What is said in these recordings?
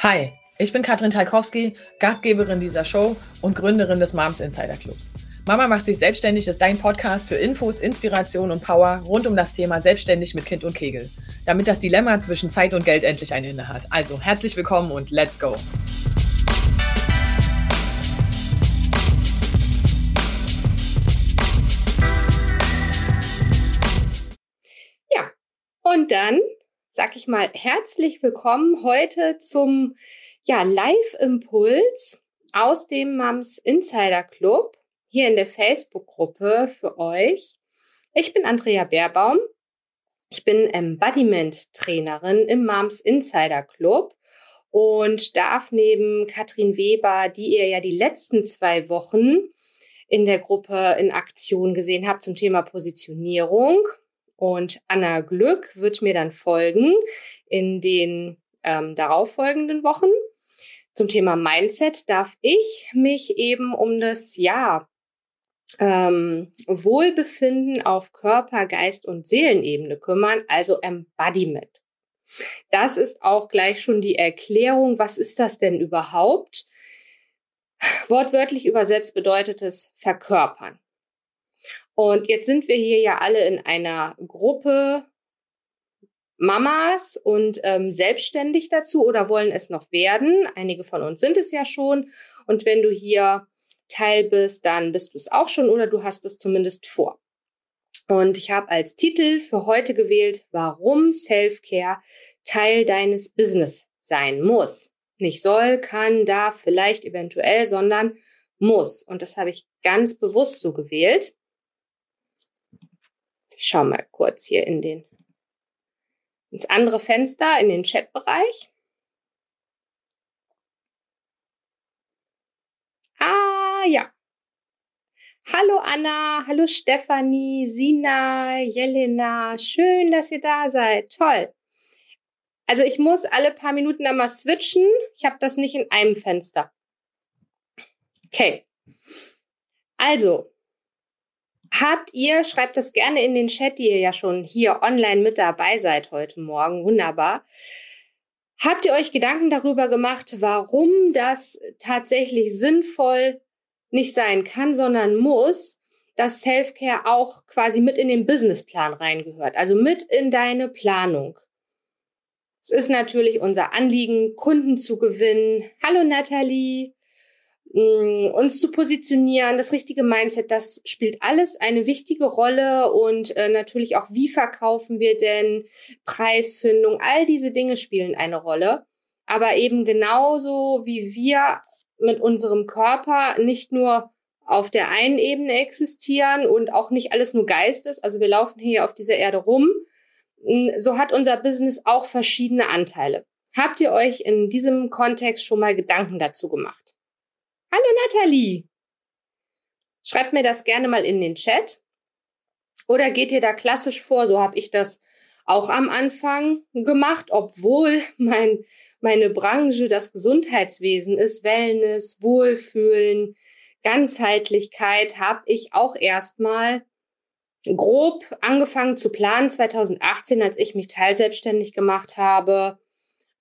Hi, ich bin Katrin Talkowski, Gastgeberin dieser Show und Gründerin des Moms Insider Clubs. Mama macht sich selbstständig ist dein Podcast für Infos, Inspiration und Power rund um das Thema Selbstständig mit Kind und Kegel, damit das Dilemma zwischen Zeit und Geld endlich ein Ende hat. Also herzlich willkommen und let's go! Ja, und dann sag ich mal, herzlich willkommen heute zum ja, Live-Impuls aus dem Mams Insider Club hier in der Facebook-Gruppe für euch. Ich bin Andrea Baerbaum. Ich bin Embodiment-Trainerin im Moms Insider Club und darf neben Katrin Weber, die ihr ja die letzten zwei Wochen in der Gruppe in Aktion gesehen habt zum Thema Positionierung und Anna Glück wird mir dann folgen in den ähm, darauffolgenden Wochen. Zum Thema Mindset darf ich mich eben um das ja ähm, Wohlbefinden auf Körper, Geist und Seelenebene kümmern, also Embodiment. Das ist auch gleich schon die Erklärung, was ist das denn überhaupt? Wortwörtlich übersetzt bedeutet es verkörpern. Und jetzt sind wir hier ja alle in einer Gruppe Mamas und ähm, selbstständig dazu oder wollen es noch werden. Einige von uns sind es ja schon. Und wenn du hier Teil bist, dann bist du es auch schon oder du hast es zumindest vor. Und ich habe als Titel für heute gewählt, warum Self-Care Teil deines Business sein muss. Nicht soll, kann, darf, vielleicht, eventuell, sondern muss. Und das habe ich ganz bewusst so gewählt. Ich schaue mal kurz hier in den, ins andere Fenster, in den Chatbereich. Ah, ja. Hallo Anna, hallo Stefanie, Sina, Jelena. Schön, dass ihr da seid. Toll. Also ich muss alle paar Minuten einmal switchen. Ich habe das nicht in einem Fenster. Okay. Also, Habt ihr, schreibt das gerne in den Chat, die ihr ja schon hier online mit dabei seid heute Morgen. Wunderbar. Habt ihr euch Gedanken darüber gemacht, warum das tatsächlich sinnvoll nicht sein kann, sondern muss, dass Selfcare auch quasi mit in den Businessplan reingehört, also mit in deine Planung? Es ist natürlich unser Anliegen, Kunden zu gewinnen. Hallo Nathalie. Uns zu positionieren, das richtige Mindset, das spielt alles eine wichtige Rolle und äh, natürlich auch, wie verkaufen wir denn, Preisfindung, all diese Dinge spielen eine Rolle. Aber eben genauso wie wir mit unserem Körper nicht nur auf der einen Ebene existieren und auch nicht alles nur Geist ist, also wir laufen hier auf dieser Erde rum, so hat unser Business auch verschiedene Anteile. Habt ihr euch in diesem Kontext schon mal Gedanken dazu gemacht? Hallo Nathalie. Schreibt mir das gerne mal in den Chat. Oder geht ihr da klassisch vor? So habe ich das auch am Anfang gemacht, obwohl mein, meine Branche das Gesundheitswesen ist, Wellness, Wohlfühlen, Ganzheitlichkeit, habe ich auch erstmal grob angefangen zu planen 2018, als ich mich teilselbstständig gemacht habe.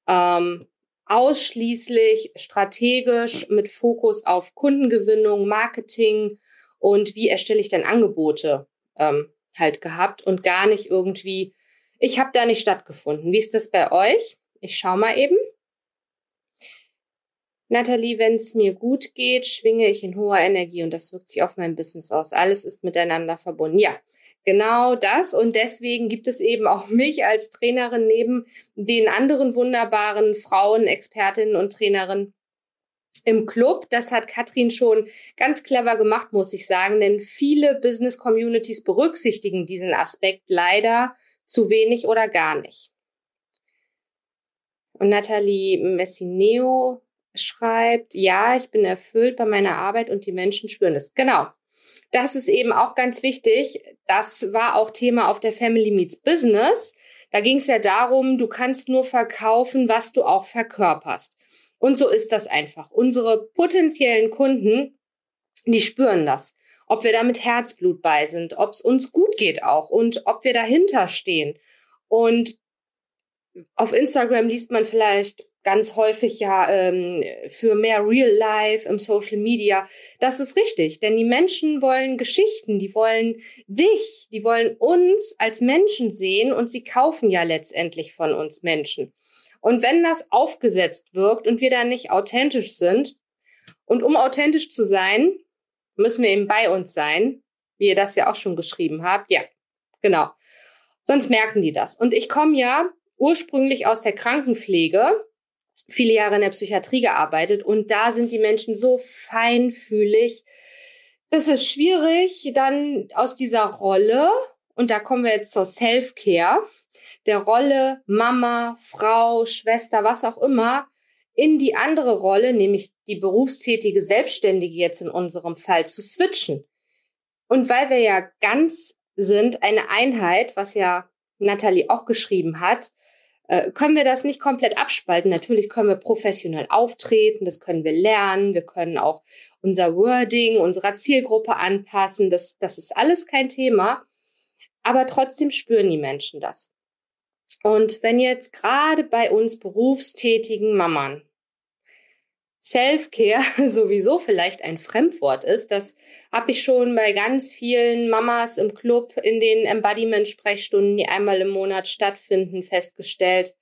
Ähm, ausschließlich strategisch mit Fokus auf Kundengewinnung, Marketing und wie erstelle ich denn Angebote ähm, halt gehabt und gar nicht irgendwie, ich habe da nicht stattgefunden. Wie ist das bei euch? Ich schau mal eben. Nathalie, wenn es mir gut geht, schwinge ich in hoher Energie und das wirkt sich auf mein Business aus. Alles ist miteinander verbunden. Ja, genau das. Und deswegen gibt es eben auch mich als Trainerin neben den anderen wunderbaren Frauen, Expertinnen und Trainerinnen im Club. Das hat Katrin schon ganz clever gemacht, muss ich sagen, denn viele Business Communities berücksichtigen diesen Aspekt leider zu wenig oder gar nicht. Und Nathalie Messineo schreibt, ja, ich bin erfüllt bei meiner Arbeit und die Menschen spüren es. Genau das ist eben auch ganz wichtig. Das war auch Thema auf der Family Meets Business. Da ging es ja darum, du kannst nur verkaufen, was du auch verkörperst. Und so ist das einfach. Unsere potenziellen Kunden, die spüren das. Ob wir da mit Herzblut bei sind, ob es uns gut geht auch und ob wir dahinter stehen. Und auf Instagram liest man vielleicht ganz häufig ja ähm, für mehr Real Life im Social Media. Das ist richtig, denn die Menschen wollen Geschichten, die wollen dich, die wollen uns als Menschen sehen und sie kaufen ja letztendlich von uns Menschen. Und wenn das aufgesetzt wirkt und wir da nicht authentisch sind, und um authentisch zu sein, müssen wir eben bei uns sein, wie ihr das ja auch schon geschrieben habt. Ja, genau. Sonst merken die das. Und ich komme ja ursprünglich aus der Krankenpflege, viele Jahre in der Psychiatrie gearbeitet und da sind die Menschen so feinfühlig. Das ist schwierig, dann aus dieser Rolle, und da kommen wir jetzt zur Self-Care, der Rolle Mama, Frau, Schwester, was auch immer, in die andere Rolle, nämlich die berufstätige Selbstständige jetzt in unserem Fall, zu switchen. Und weil wir ja ganz sind, eine Einheit, was ja Natalie auch geschrieben hat, äh, können wir das nicht komplett abspalten. Natürlich können wir professionell auftreten, das können wir lernen, wir können auch unser Wording unserer Zielgruppe anpassen, das, das ist alles kein Thema. Aber trotzdem spüren die Menschen das. Und wenn jetzt gerade bei uns berufstätigen Mammern Self-Care sowieso vielleicht ein Fremdwort ist. Das habe ich schon bei ganz vielen Mamas im Club in den Embodiment-Sprechstunden, die einmal im Monat stattfinden, festgestellt.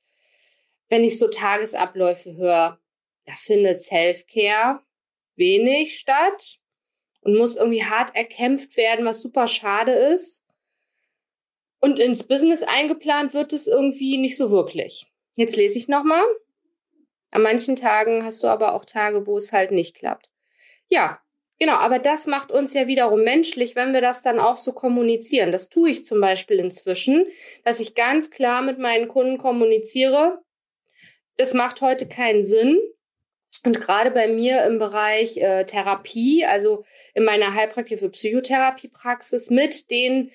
Wenn ich so Tagesabläufe höre, da findet Self-Care wenig statt und muss irgendwie hart erkämpft werden, was super schade ist. Und ins Business eingeplant wird es irgendwie nicht so wirklich. Jetzt lese ich nochmal. An manchen Tagen hast du aber auch Tage, wo es halt nicht klappt. Ja, genau, aber das macht uns ja wiederum menschlich, wenn wir das dann auch so kommunizieren. Das tue ich zum Beispiel inzwischen, dass ich ganz klar mit meinen Kunden kommuniziere. Das macht heute keinen Sinn. Und gerade bei mir im Bereich äh, Therapie, also in meiner Heilpraktik für Psychotherapiepraxis mit den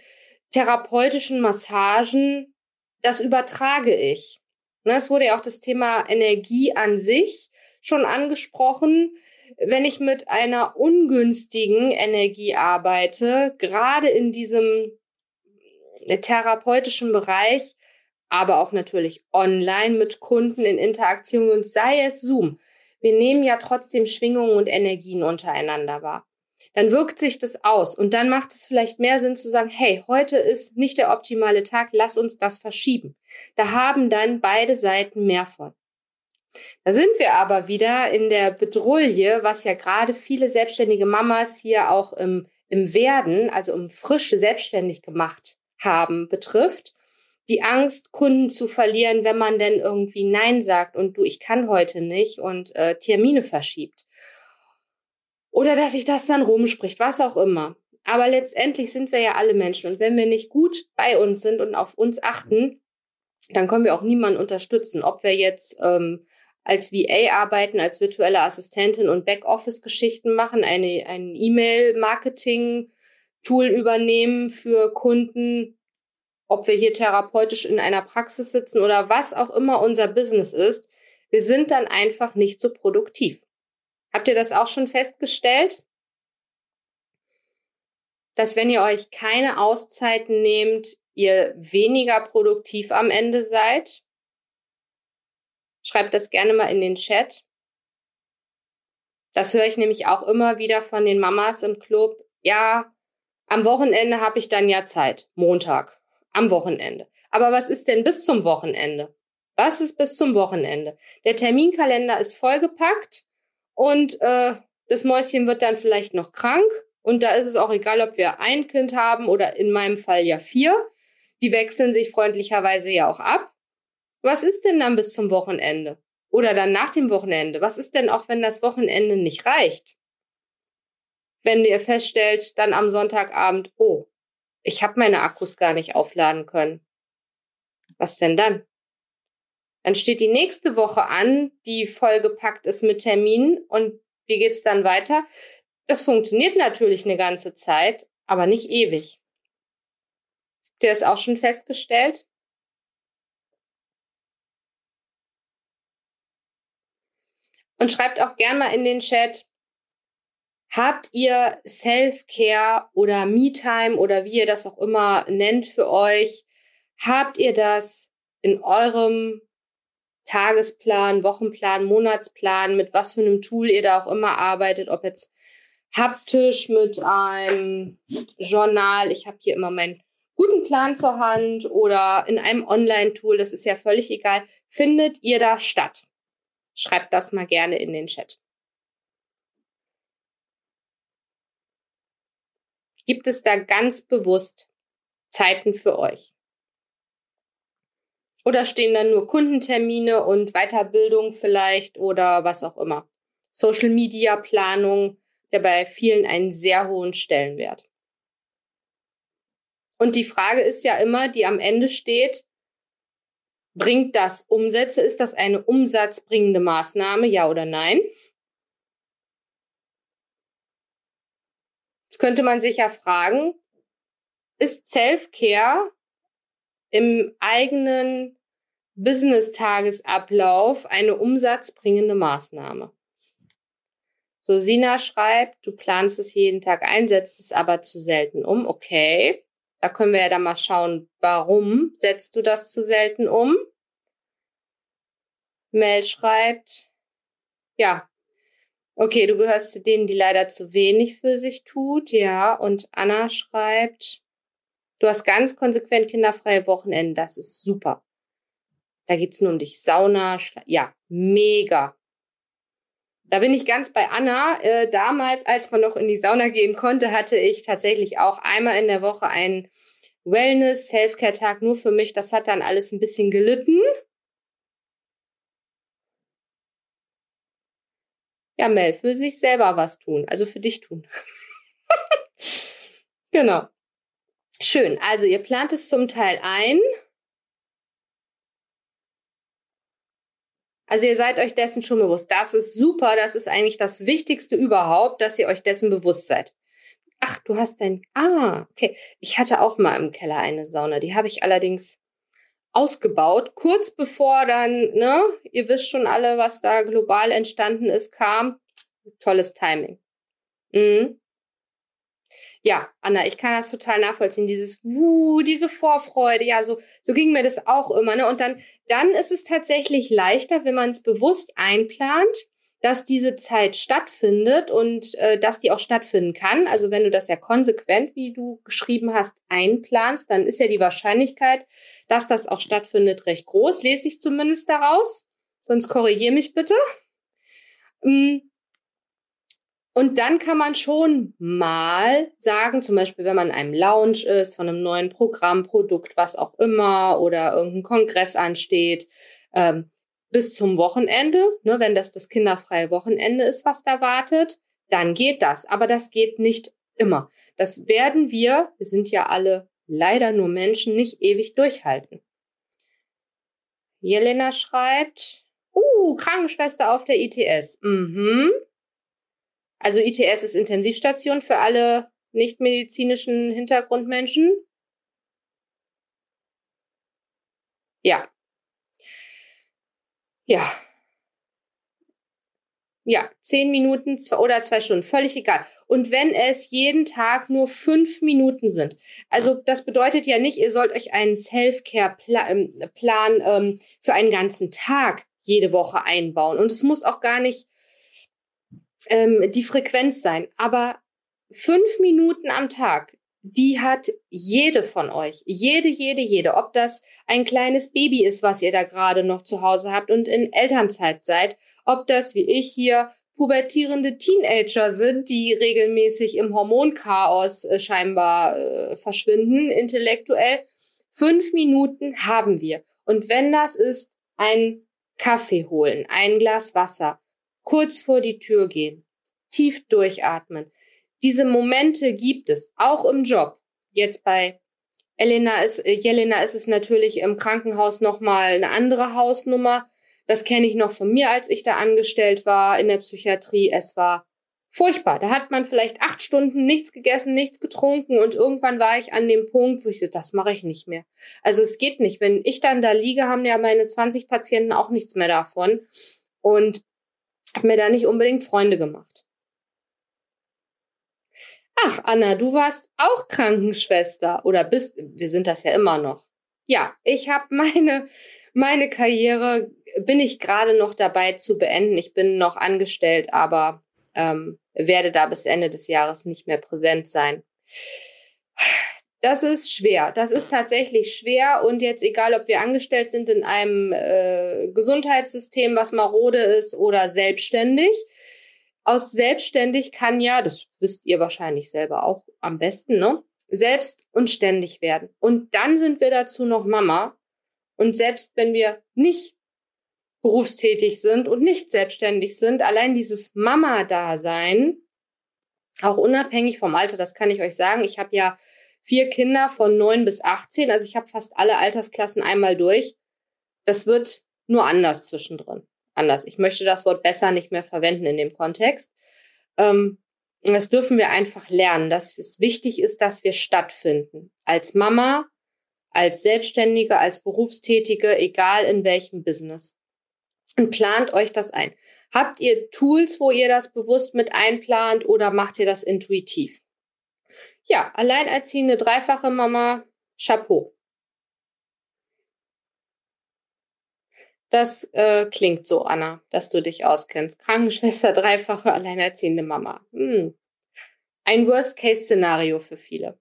therapeutischen Massagen, das übertrage ich. Ne, es wurde ja auch das Thema Energie an sich schon angesprochen. Wenn ich mit einer ungünstigen Energie arbeite, gerade in diesem äh, therapeutischen Bereich, aber auch natürlich online mit Kunden in Interaktion und sei es Zoom. Wir nehmen ja trotzdem Schwingungen und Energien untereinander wahr dann wirkt sich das aus und dann macht es vielleicht mehr Sinn zu sagen, hey, heute ist nicht der optimale Tag, lass uns das verschieben. Da haben dann beide Seiten mehr von. Da sind wir aber wieder in der Bedrulle, was ja gerade viele selbstständige Mamas hier auch im, im Werden, also im Frische selbstständig gemacht haben, betrifft. Die Angst, Kunden zu verlieren, wenn man denn irgendwie Nein sagt und du, ich kann heute nicht und äh, Termine verschiebt. Oder dass sich das dann rumspricht, was auch immer. Aber letztendlich sind wir ja alle Menschen. Und wenn wir nicht gut bei uns sind und auf uns achten, dann können wir auch niemanden unterstützen. Ob wir jetzt ähm, als VA arbeiten, als virtuelle Assistentin und Backoffice-Geschichten machen, eine, ein E-Mail-Marketing-Tool übernehmen für Kunden, ob wir hier therapeutisch in einer Praxis sitzen oder was auch immer unser Business ist, wir sind dann einfach nicht so produktiv. Habt ihr das auch schon festgestellt? Dass wenn ihr euch keine Auszeiten nehmt, ihr weniger produktiv am Ende seid? Schreibt das gerne mal in den Chat. Das höre ich nämlich auch immer wieder von den Mamas im Club. Ja, am Wochenende habe ich dann ja Zeit. Montag. Am Wochenende. Aber was ist denn bis zum Wochenende? Was ist bis zum Wochenende? Der Terminkalender ist vollgepackt und äh, das Mäuschen wird dann vielleicht noch krank. Und da ist es auch egal, ob wir ein Kind haben oder in meinem Fall ja vier. Die wechseln sich freundlicherweise ja auch ab. Was ist denn dann bis zum Wochenende? Oder dann nach dem Wochenende? Was ist denn auch, wenn das Wochenende nicht reicht? Wenn ihr feststellt, dann am Sonntagabend, oh, ich habe meine Akkus gar nicht aufladen können. Was denn dann? Dann steht die nächste Woche an, die vollgepackt ist mit Terminen. Und wie geht's dann weiter? Das funktioniert natürlich eine ganze Zeit, aber nicht ewig. Habt ihr das auch schon festgestellt? Und schreibt auch gern mal in den Chat, habt ihr Self-Care oder Me-Time oder wie ihr das auch immer nennt für euch? Habt ihr das in eurem Tagesplan, Wochenplan, Monatsplan, mit was für einem Tool ihr da auch immer arbeitet, ob jetzt haptisch mit einem Journal. Ich habe hier immer meinen guten Plan zur Hand oder in einem Online-Tool, das ist ja völlig egal. Findet ihr da statt? Schreibt das mal gerne in den Chat. Gibt es da ganz bewusst Zeiten für euch? Oder stehen dann nur Kundentermine und Weiterbildung vielleicht oder was auch immer? Social Media Planung, der bei vielen einen sehr hohen Stellenwert. Und die Frage ist ja immer, die am Ende steht, bringt das Umsätze? Ist das eine umsatzbringende Maßnahme? Ja oder nein? Jetzt könnte man sich ja fragen, ist Self-Care im eigenen Business-Tagesablauf eine umsatzbringende Maßnahme? So, Sina schreibt, du planst es jeden Tag ein, setzt es aber zu selten um. Okay. Da können wir ja dann mal schauen, warum setzt du das zu selten um? Mel schreibt, ja, okay, du gehörst zu denen, die leider zu wenig für sich tut, ja. Und Anna schreibt, du hast ganz konsequent kinderfreie Wochenenden, das ist super. Da geht's nur um dich. Sauna, Schla ja, mega. Da bin ich ganz bei Anna. Äh, damals, als man noch in die Sauna gehen konnte, hatte ich tatsächlich auch einmal in der Woche einen Wellness-Selfcare-Tag nur für mich. Das hat dann alles ein bisschen gelitten. Ja, Mel, für sich selber was tun. Also für dich tun. genau. Schön. Also ihr plant es zum Teil ein. Also ihr seid euch dessen schon bewusst. Das ist super. Das ist eigentlich das Wichtigste überhaupt, dass ihr euch dessen bewusst seid. Ach, du hast dein. Ah, okay. Ich hatte auch mal im Keller eine Sauna. Die habe ich allerdings ausgebaut. Kurz bevor dann, ne, ihr wisst schon alle, was da global entstanden ist, kam. Tolles Timing. Mhm. Ja, Anna, ich kann das total nachvollziehen. Dieses, wuh, diese Vorfreude. Ja, so, so ging mir das auch immer. Ne? Und dann, dann ist es tatsächlich leichter, wenn man es bewusst einplant, dass diese Zeit stattfindet und äh, dass die auch stattfinden kann. Also wenn du das ja konsequent, wie du geschrieben hast, einplanst, dann ist ja die Wahrscheinlichkeit, dass das auch stattfindet, recht groß. Lese ich zumindest daraus. Sonst korrigier mich bitte. Mhm. Und dann kann man schon mal sagen, zum Beispiel, wenn man in einem Lounge ist, von einem neuen Programm, Produkt, was auch immer, oder irgendein Kongress ansteht, ähm, bis zum Wochenende, ne, wenn das das kinderfreie Wochenende ist, was da wartet, dann geht das. Aber das geht nicht immer. Das werden wir, wir sind ja alle leider nur Menschen, nicht ewig durchhalten. Jelena schreibt, uh, Krankenschwester auf der ITS. Mhm. Also ITS ist Intensivstation für alle nichtmedizinischen Hintergrundmenschen. Ja. Ja. Ja, zehn Minuten oder zwei Stunden, völlig egal. Und wenn es jeden Tag nur fünf Minuten sind, also das bedeutet ja nicht, ihr sollt euch einen Self-Care-Plan ähm, für einen ganzen Tag jede Woche einbauen. Und es muss auch gar nicht ähm, die Frequenz sein. Aber fünf Minuten am Tag, die hat jede von euch. Jede, jede, jede. Ob das ein kleines Baby ist, was ihr da gerade noch zu Hause habt und in Elternzeit seid. Ob das, wie ich hier, pubertierende Teenager sind, die regelmäßig im Hormonchaos äh, scheinbar äh, verschwinden, intellektuell. Fünf Minuten haben wir. Und wenn das ist, ein Kaffee holen, ein Glas Wasser, kurz vor die Tür gehen, tief durchatmen. Diese Momente gibt es, auch im Job. Jetzt bei Elena ist, äh, Jelena ist es natürlich im Krankenhaus nochmal eine andere Hausnummer. Das kenne ich noch von mir, als ich da angestellt war in der Psychiatrie. Es war furchtbar. Da hat man vielleicht acht Stunden nichts gegessen, nichts getrunken und irgendwann war ich an dem Punkt, wo ich dachte, das mache ich nicht mehr. Also es geht nicht. Wenn ich dann da liege, haben ja meine 20 Patienten auch nichts mehr davon. Und habe mir da nicht unbedingt Freunde gemacht. Ach, Anna, du warst auch Krankenschwester oder bist, wir sind das ja immer noch. Ja, ich habe meine meine Karriere bin ich gerade noch dabei zu beenden. Ich bin noch angestellt, aber ähm, werde da bis Ende des Jahres nicht mehr präsent sein. Das ist schwer. Das ist tatsächlich schwer. Und jetzt, egal ob wir angestellt sind in einem äh, Gesundheitssystem, was marode ist, oder selbstständig, aus selbstständig kann ja, das wisst ihr wahrscheinlich selber auch am besten, ne? Selbst und ständig werden. Und dann sind wir dazu noch Mama. Und selbst wenn wir nicht berufstätig sind und nicht selbstständig sind, allein dieses Mama-Dasein, auch unabhängig vom Alter, das kann ich euch sagen. Ich habe ja vier Kinder von neun bis 18, also ich habe fast alle Altersklassen einmal durch. Das wird nur anders zwischendrin. Anders. Ich möchte das Wort besser nicht mehr verwenden in dem Kontext. Ähm, das dürfen wir einfach lernen, dass es wichtig ist, dass wir stattfinden. Als Mama, als Selbstständige, als Berufstätige, egal in welchem Business. Und plant euch das ein. Habt ihr Tools, wo ihr das bewusst mit einplant oder macht ihr das intuitiv? Ja, alleinerziehende dreifache Mama, Chapeau. Das äh, klingt so, Anna, dass du dich auskennst. Krankenschwester, dreifache, alleinerziehende Mama. Hm. Ein Worst-Case-Szenario für viele.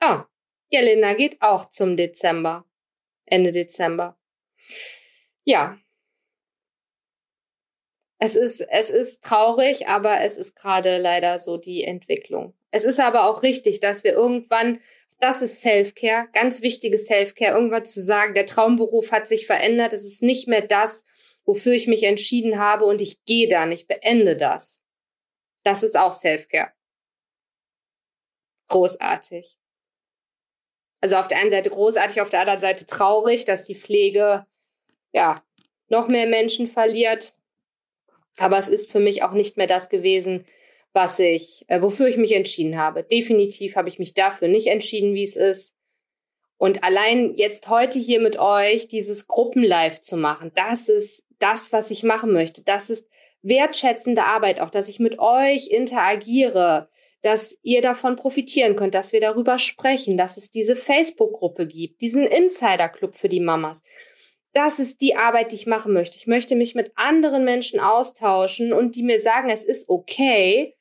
Ah, Jelena geht auch zum Dezember. Ende Dezember. Ja. Es ist, es ist traurig, aber es ist gerade leider so die Entwicklung. Es ist aber auch richtig, dass wir irgendwann, das ist Self-Care, ganz wichtiges Self-Care, irgendwann zu sagen, der Traumberuf hat sich verändert, es ist nicht mehr das, wofür ich mich entschieden habe und ich gehe dann, ich beende das. Das ist auch Self-Care. Großartig. Also auf der einen Seite großartig, auf der anderen Seite traurig, dass die Pflege ja, noch mehr Menschen verliert. Aber es ist für mich auch nicht mehr das gewesen, was ich, äh, wofür ich mich entschieden habe. Definitiv habe ich mich dafür nicht entschieden, wie es ist. Und allein jetzt heute hier mit euch dieses Gruppenlive zu machen, das ist das, was ich machen möchte. Das ist wertschätzende Arbeit auch, dass ich mit euch interagiere, dass ihr davon profitieren könnt, dass wir darüber sprechen, dass es diese Facebook-Gruppe gibt, diesen Insider-Club für die Mamas das ist die Arbeit, die ich machen möchte. Ich möchte mich mit anderen Menschen austauschen und die mir sagen, es ist okay,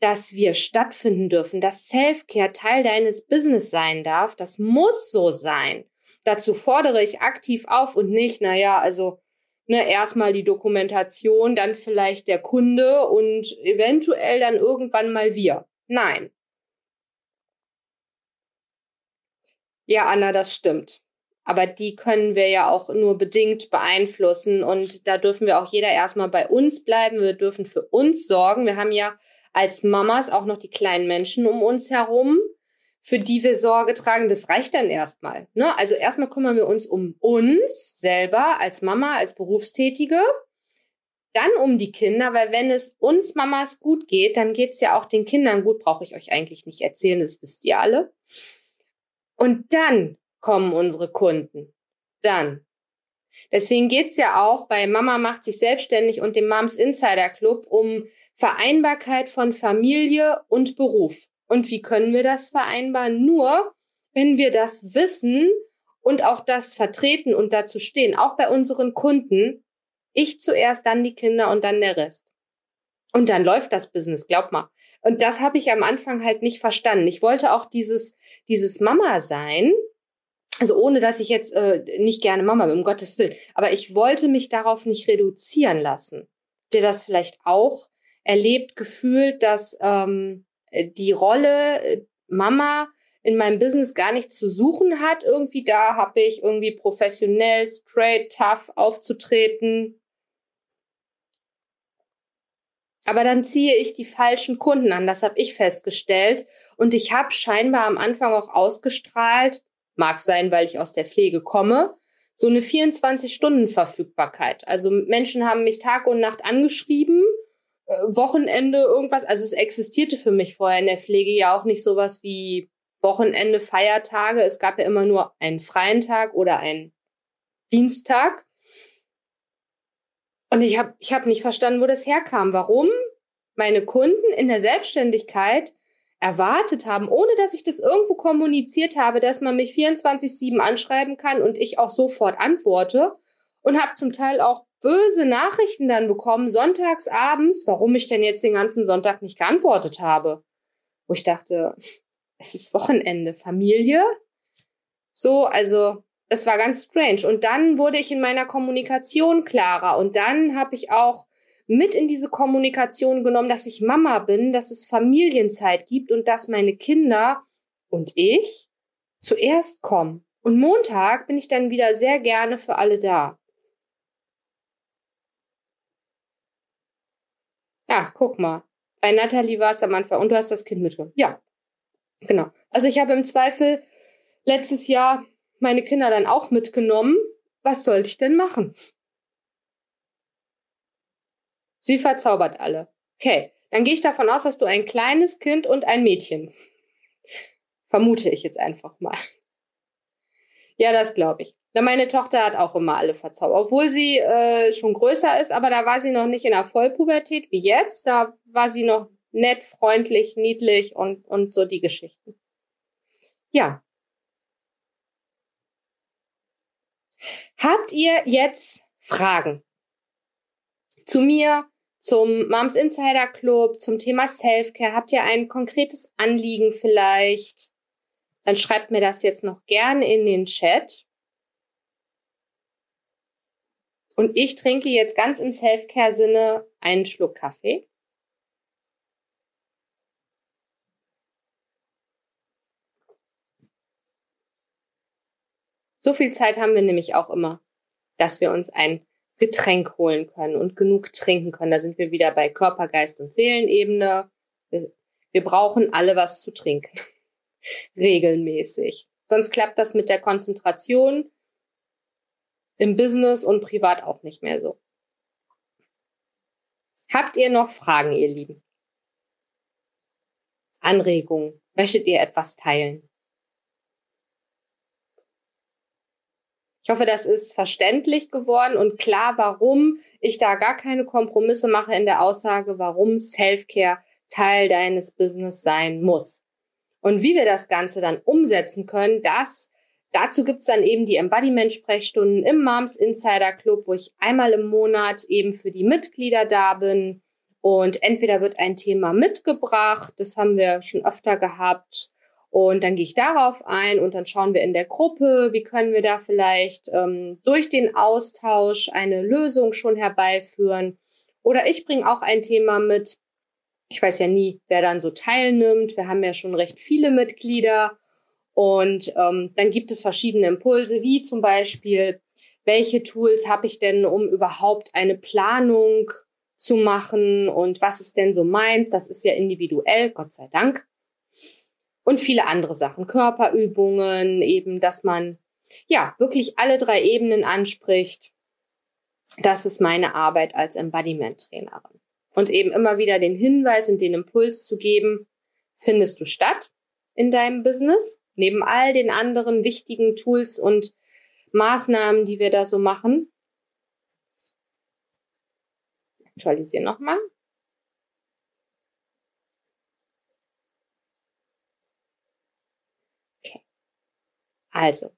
dass wir stattfinden dürfen, dass Self-Care Teil deines Business sein darf. Das muss so sein. Dazu fordere ich aktiv auf und nicht, naja, also ne, erstmal die Dokumentation, dann vielleicht der Kunde und eventuell dann irgendwann mal wir. Nein. Ja, Anna, das stimmt. Aber die können wir ja auch nur bedingt beeinflussen. Und da dürfen wir auch jeder erstmal bei uns bleiben. Wir dürfen für uns sorgen. Wir haben ja als Mamas auch noch die kleinen Menschen um uns herum, für die wir Sorge tragen. Das reicht dann erstmal. Ne? Also erstmal kümmern wir uns um uns selber als Mama, als Berufstätige. Dann um die Kinder, weil wenn es uns Mamas gut geht, dann geht es ja auch den Kindern gut. Brauche ich euch eigentlich nicht erzählen, das wisst ihr alle. Und dann kommen unsere Kunden. Dann. Deswegen geht's ja auch bei Mama macht sich selbstständig und dem Moms Insider Club um Vereinbarkeit von Familie und Beruf. Und wie können wir das vereinbaren? Nur, wenn wir das wissen und auch das vertreten und dazu stehen, auch bei unseren Kunden. Ich zuerst, dann die Kinder und dann der Rest. Und dann läuft das Business, glaub mal. Und das habe ich am Anfang halt nicht verstanden. Ich wollte auch dieses, dieses Mama sein, also ohne dass ich jetzt äh, nicht gerne Mama bin, um Gottes Willen. Aber ich wollte mich darauf nicht reduzieren lassen. Habt ihr das vielleicht auch erlebt, gefühlt, dass ähm, die Rolle äh, Mama in meinem Business gar nichts zu suchen hat? Irgendwie da habe ich irgendwie professionell, straight, tough aufzutreten. Aber dann ziehe ich die falschen Kunden an, das habe ich festgestellt. Und ich habe scheinbar am Anfang auch ausgestrahlt, Mag sein, weil ich aus der Pflege komme. So eine 24-Stunden-Verfügbarkeit. Also Menschen haben mich Tag und Nacht angeschrieben, äh, Wochenende, irgendwas. Also es existierte für mich vorher in der Pflege ja auch nicht sowas wie Wochenende, Feiertage. Es gab ja immer nur einen freien Tag oder einen Dienstag. Und ich habe ich hab nicht verstanden, wo das herkam. Warum meine Kunden in der Selbstständigkeit erwartet haben, ohne dass ich das irgendwo kommuniziert habe, dass man mich 24-7 anschreiben kann und ich auch sofort antworte. Und habe zum Teil auch böse Nachrichten dann bekommen, sonntags abends, warum ich denn jetzt den ganzen Sonntag nicht geantwortet habe. Wo ich dachte, es ist Wochenende, Familie. So, also es war ganz strange. Und dann wurde ich in meiner Kommunikation klarer. Und dann habe ich auch mit in diese Kommunikation genommen, dass ich Mama bin, dass es Familienzeit gibt und dass meine Kinder und ich zuerst kommen. Und Montag bin ich dann wieder sehr gerne für alle da. Ach, guck mal. Bei Nathalie war es am Anfang und du hast das Kind mitgenommen. Ja, genau. Also ich habe im Zweifel letztes Jahr meine Kinder dann auch mitgenommen. Was sollte ich denn machen? Sie verzaubert alle. Okay, dann gehe ich davon aus, dass du ein kleines Kind und ein Mädchen. Vermute ich jetzt einfach mal. Ja, das glaube ich. Na, meine Tochter hat auch immer alle verzaubert, obwohl sie äh, schon größer ist, aber da war sie noch nicht in der Vollpubertät wie jetzt. Da war sie noch nett, freundlich, niedlich und, und so die Geschichten. Ja. Habt ihr jetzt Fragen? zu mir, zum Moms Insider Club, zum Thema Selfcare. Habt ihr ein konkretes Anliegen vielleicht? Dann schreibt mir das jetzt noch gerne in den Chat. Und ich trinke jetzt ganz im Selfcare-Sinne einen Schluck Kaffee. So viel Zeit haben wir nämlich auch immer, dass wir uns ein Getränk holen können und genug trinken können. Da sind wir wieder bei Körper, Geist und Seelenebene. Wir, wir brauchen alle was zu trinken. Regelmäßig. Sonst klappt das mit der Konzentration im Business und privat auch nicht mehr so. Habt ihr noch Fragen, ihr Lieben? Anregungen? Möchtet ihr etwas teilen? Ich hoffe, das ist verständlich geworden und klar, warum ich da gar keine Kompromisse mache in der Aussage, warum Self-Care Teil deines Business sein muss. Und wie wir das Ganze dann umsetzen können, das Dazu gibt's dann eben die Embodiment-Sprechstunden im Moms Insider Club, wo ich einmal im Monat eben für die Mitglieder da bin. Und entweder wird ein Thema mitgebracht, das haben wir schon öfter gehabt, und dann gehe ich darauf ein und dann schauen wir in der Gruppe, wie können wir da vielleicht ähm, durch den Austausch eine Lösung schon herbeiführen. Oder ich bringe auch ein Thema mit. Ich weiß ja nie, wer dann so teilnimmt. Wir haben ja schon recht viele Mitglieder. Und ähm, dann gibt es verschiedene Impulse, wie zum Beispiel, welche Tools habe ich denn, um überhaupt eine Planung zu machen und was ist denn so meins? Das ist ja individuell, Gott sei Dank und viele andere Sachen, Körperübungen, eben, dass man ja wirklich alle drei Ebenen anspricht. Das ist meine Arbeit als Embodiment-Trainerin. Und eben immer wieder den Hinweis und den Impuls zu geben, findest du statt in deinem Business, neben all den anderen wichtigen Tools und Maßnahmen, die wir da so machen. Aktualisieren nochmal. Also,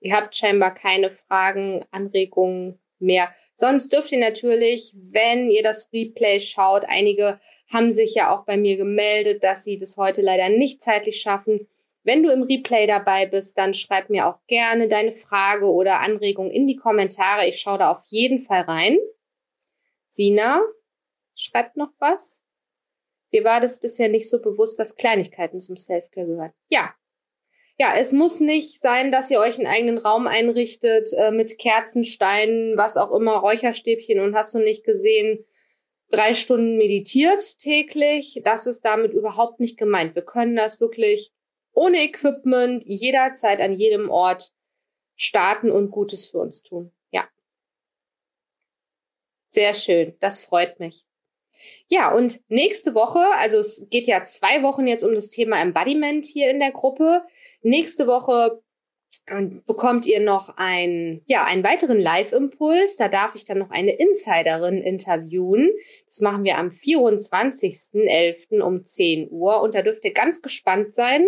ihr habt scheinbar keine Fragen, Anregungen mehr. Sonst dürft ihr natürlich, wenn ihr das Replay schaut, einige haben sich ja auch bei mir gemeldet, dass sie das heute leider nicht zeitlich schaffen. Wenn du im Replay dabei bist, dann schreib mir auch gerne deine Frage oder Anregung in die Kommentare. Ich schaue da auf jeden Fall rein. Sina, schreibt noch was? Dir war das bisher nicht so bewusst, dass Kleinigkeiten zum Selfcare gehören. Ja, ja, es muss nicht sein, dass ihr euch einen eigenen Raum einrichtet äh, mit Kerzensteinen, was auch immer, Räucherstäbchen und hast du nicht gesehen, drei Stunden meditiert täglich. Das ist damit überhaupt nicht gemeint. Wir können das wirklich ohne Equipment jederzeit an jedem Ort starten und Gutes für uns tun. Ja. Sehr schön. Das freut mich. Ja, und nächste Woche, also es geht ja zwei Wochen jetzt um das Thema Embodiment hier in der Gruppe. Nächste Woche und bekommt ihr noch ein, ja, einen weiteren Live-Impuls. Da darf ich dann noch eine Insiderin interviewen. Das machen wir am 24.11. um 10 Uhr. Und da dürft ihr ganz gespannt sein,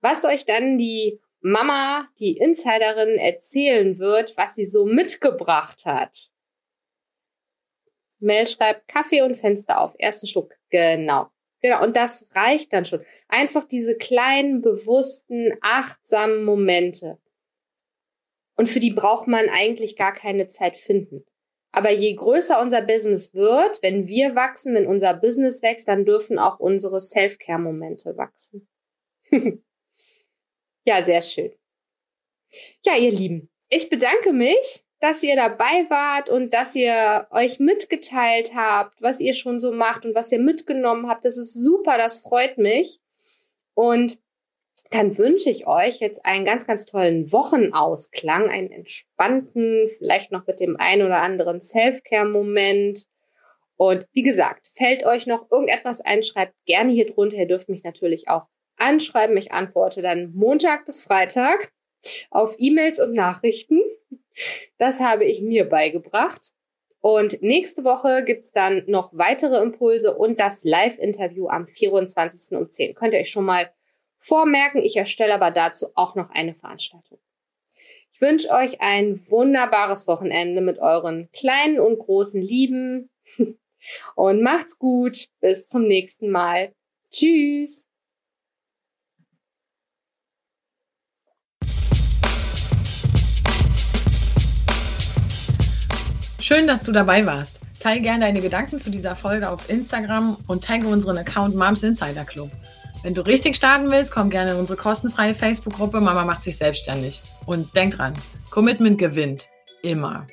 was euch dann die Mama, die Insiderin, erzählen wird, was sie so mitgebracht hat. Mel schreibt Kaffee und Fenster auf. Ersten Schluck. Genau. Genau, und das reicht dann schon. Einfach diese kleinen, bewussten, achtsamen Momente. Und für die braucht man eigentlich gar keine Zeit finden. Aber je größer unser Business wird, wenn wir wachsen, wenn unser Business wächst, dann dürfen auch unsere Self-Care-Momente wachsen. ja, sehr schön. Ja, ihr Lieben, ich bedanke mich, dass ihr dabei wart und dass ihr euch mitgeteilt habt, was ihr schon so macht und was ihr mitgenommen habt. Das ist super, das freut mich. Und dann wünsche ich euch jetzt einen ganz, ganz tollen Wochenausklang, einen entspannten, vielleicht noch mit dem einen oder anderen Self-Care-Moment. Und wie gesagt, fällt euch noch irgendetwas ein, schreibt gerne hier drunter. Ihr dürft mich natürlich auch anschreiben. Ich antworte dann Montag bis Freitag auf E-Mails und Nachrichten. Das habe ich mir beigebracht. Und nächste Woche gibt's dann noch weitere Impulse und das Live-Interview am 24. um 10. Könnt ihr euch schon mal vormerken. Ich erstelle aber dazu auch noch eine Veranstaltung. Ich wünsche euch ein wunderbares Wochenende mit euren kleinen und großen Lieben. Und macht's gut. Bis zum nächsten Mal. Tschüss. Schön, dass du dabei warst. Teile gerne deine Gedanken zu dieser Folge auf Instagram und tagge unseren Account Moms Insider Club. Wenn du richtig starten willst, komm gerne in unsere kostenfreie Facebook-Gruppe Mama macht sich selbstständig. Und denk dran, Commitment gewinnt. Immer.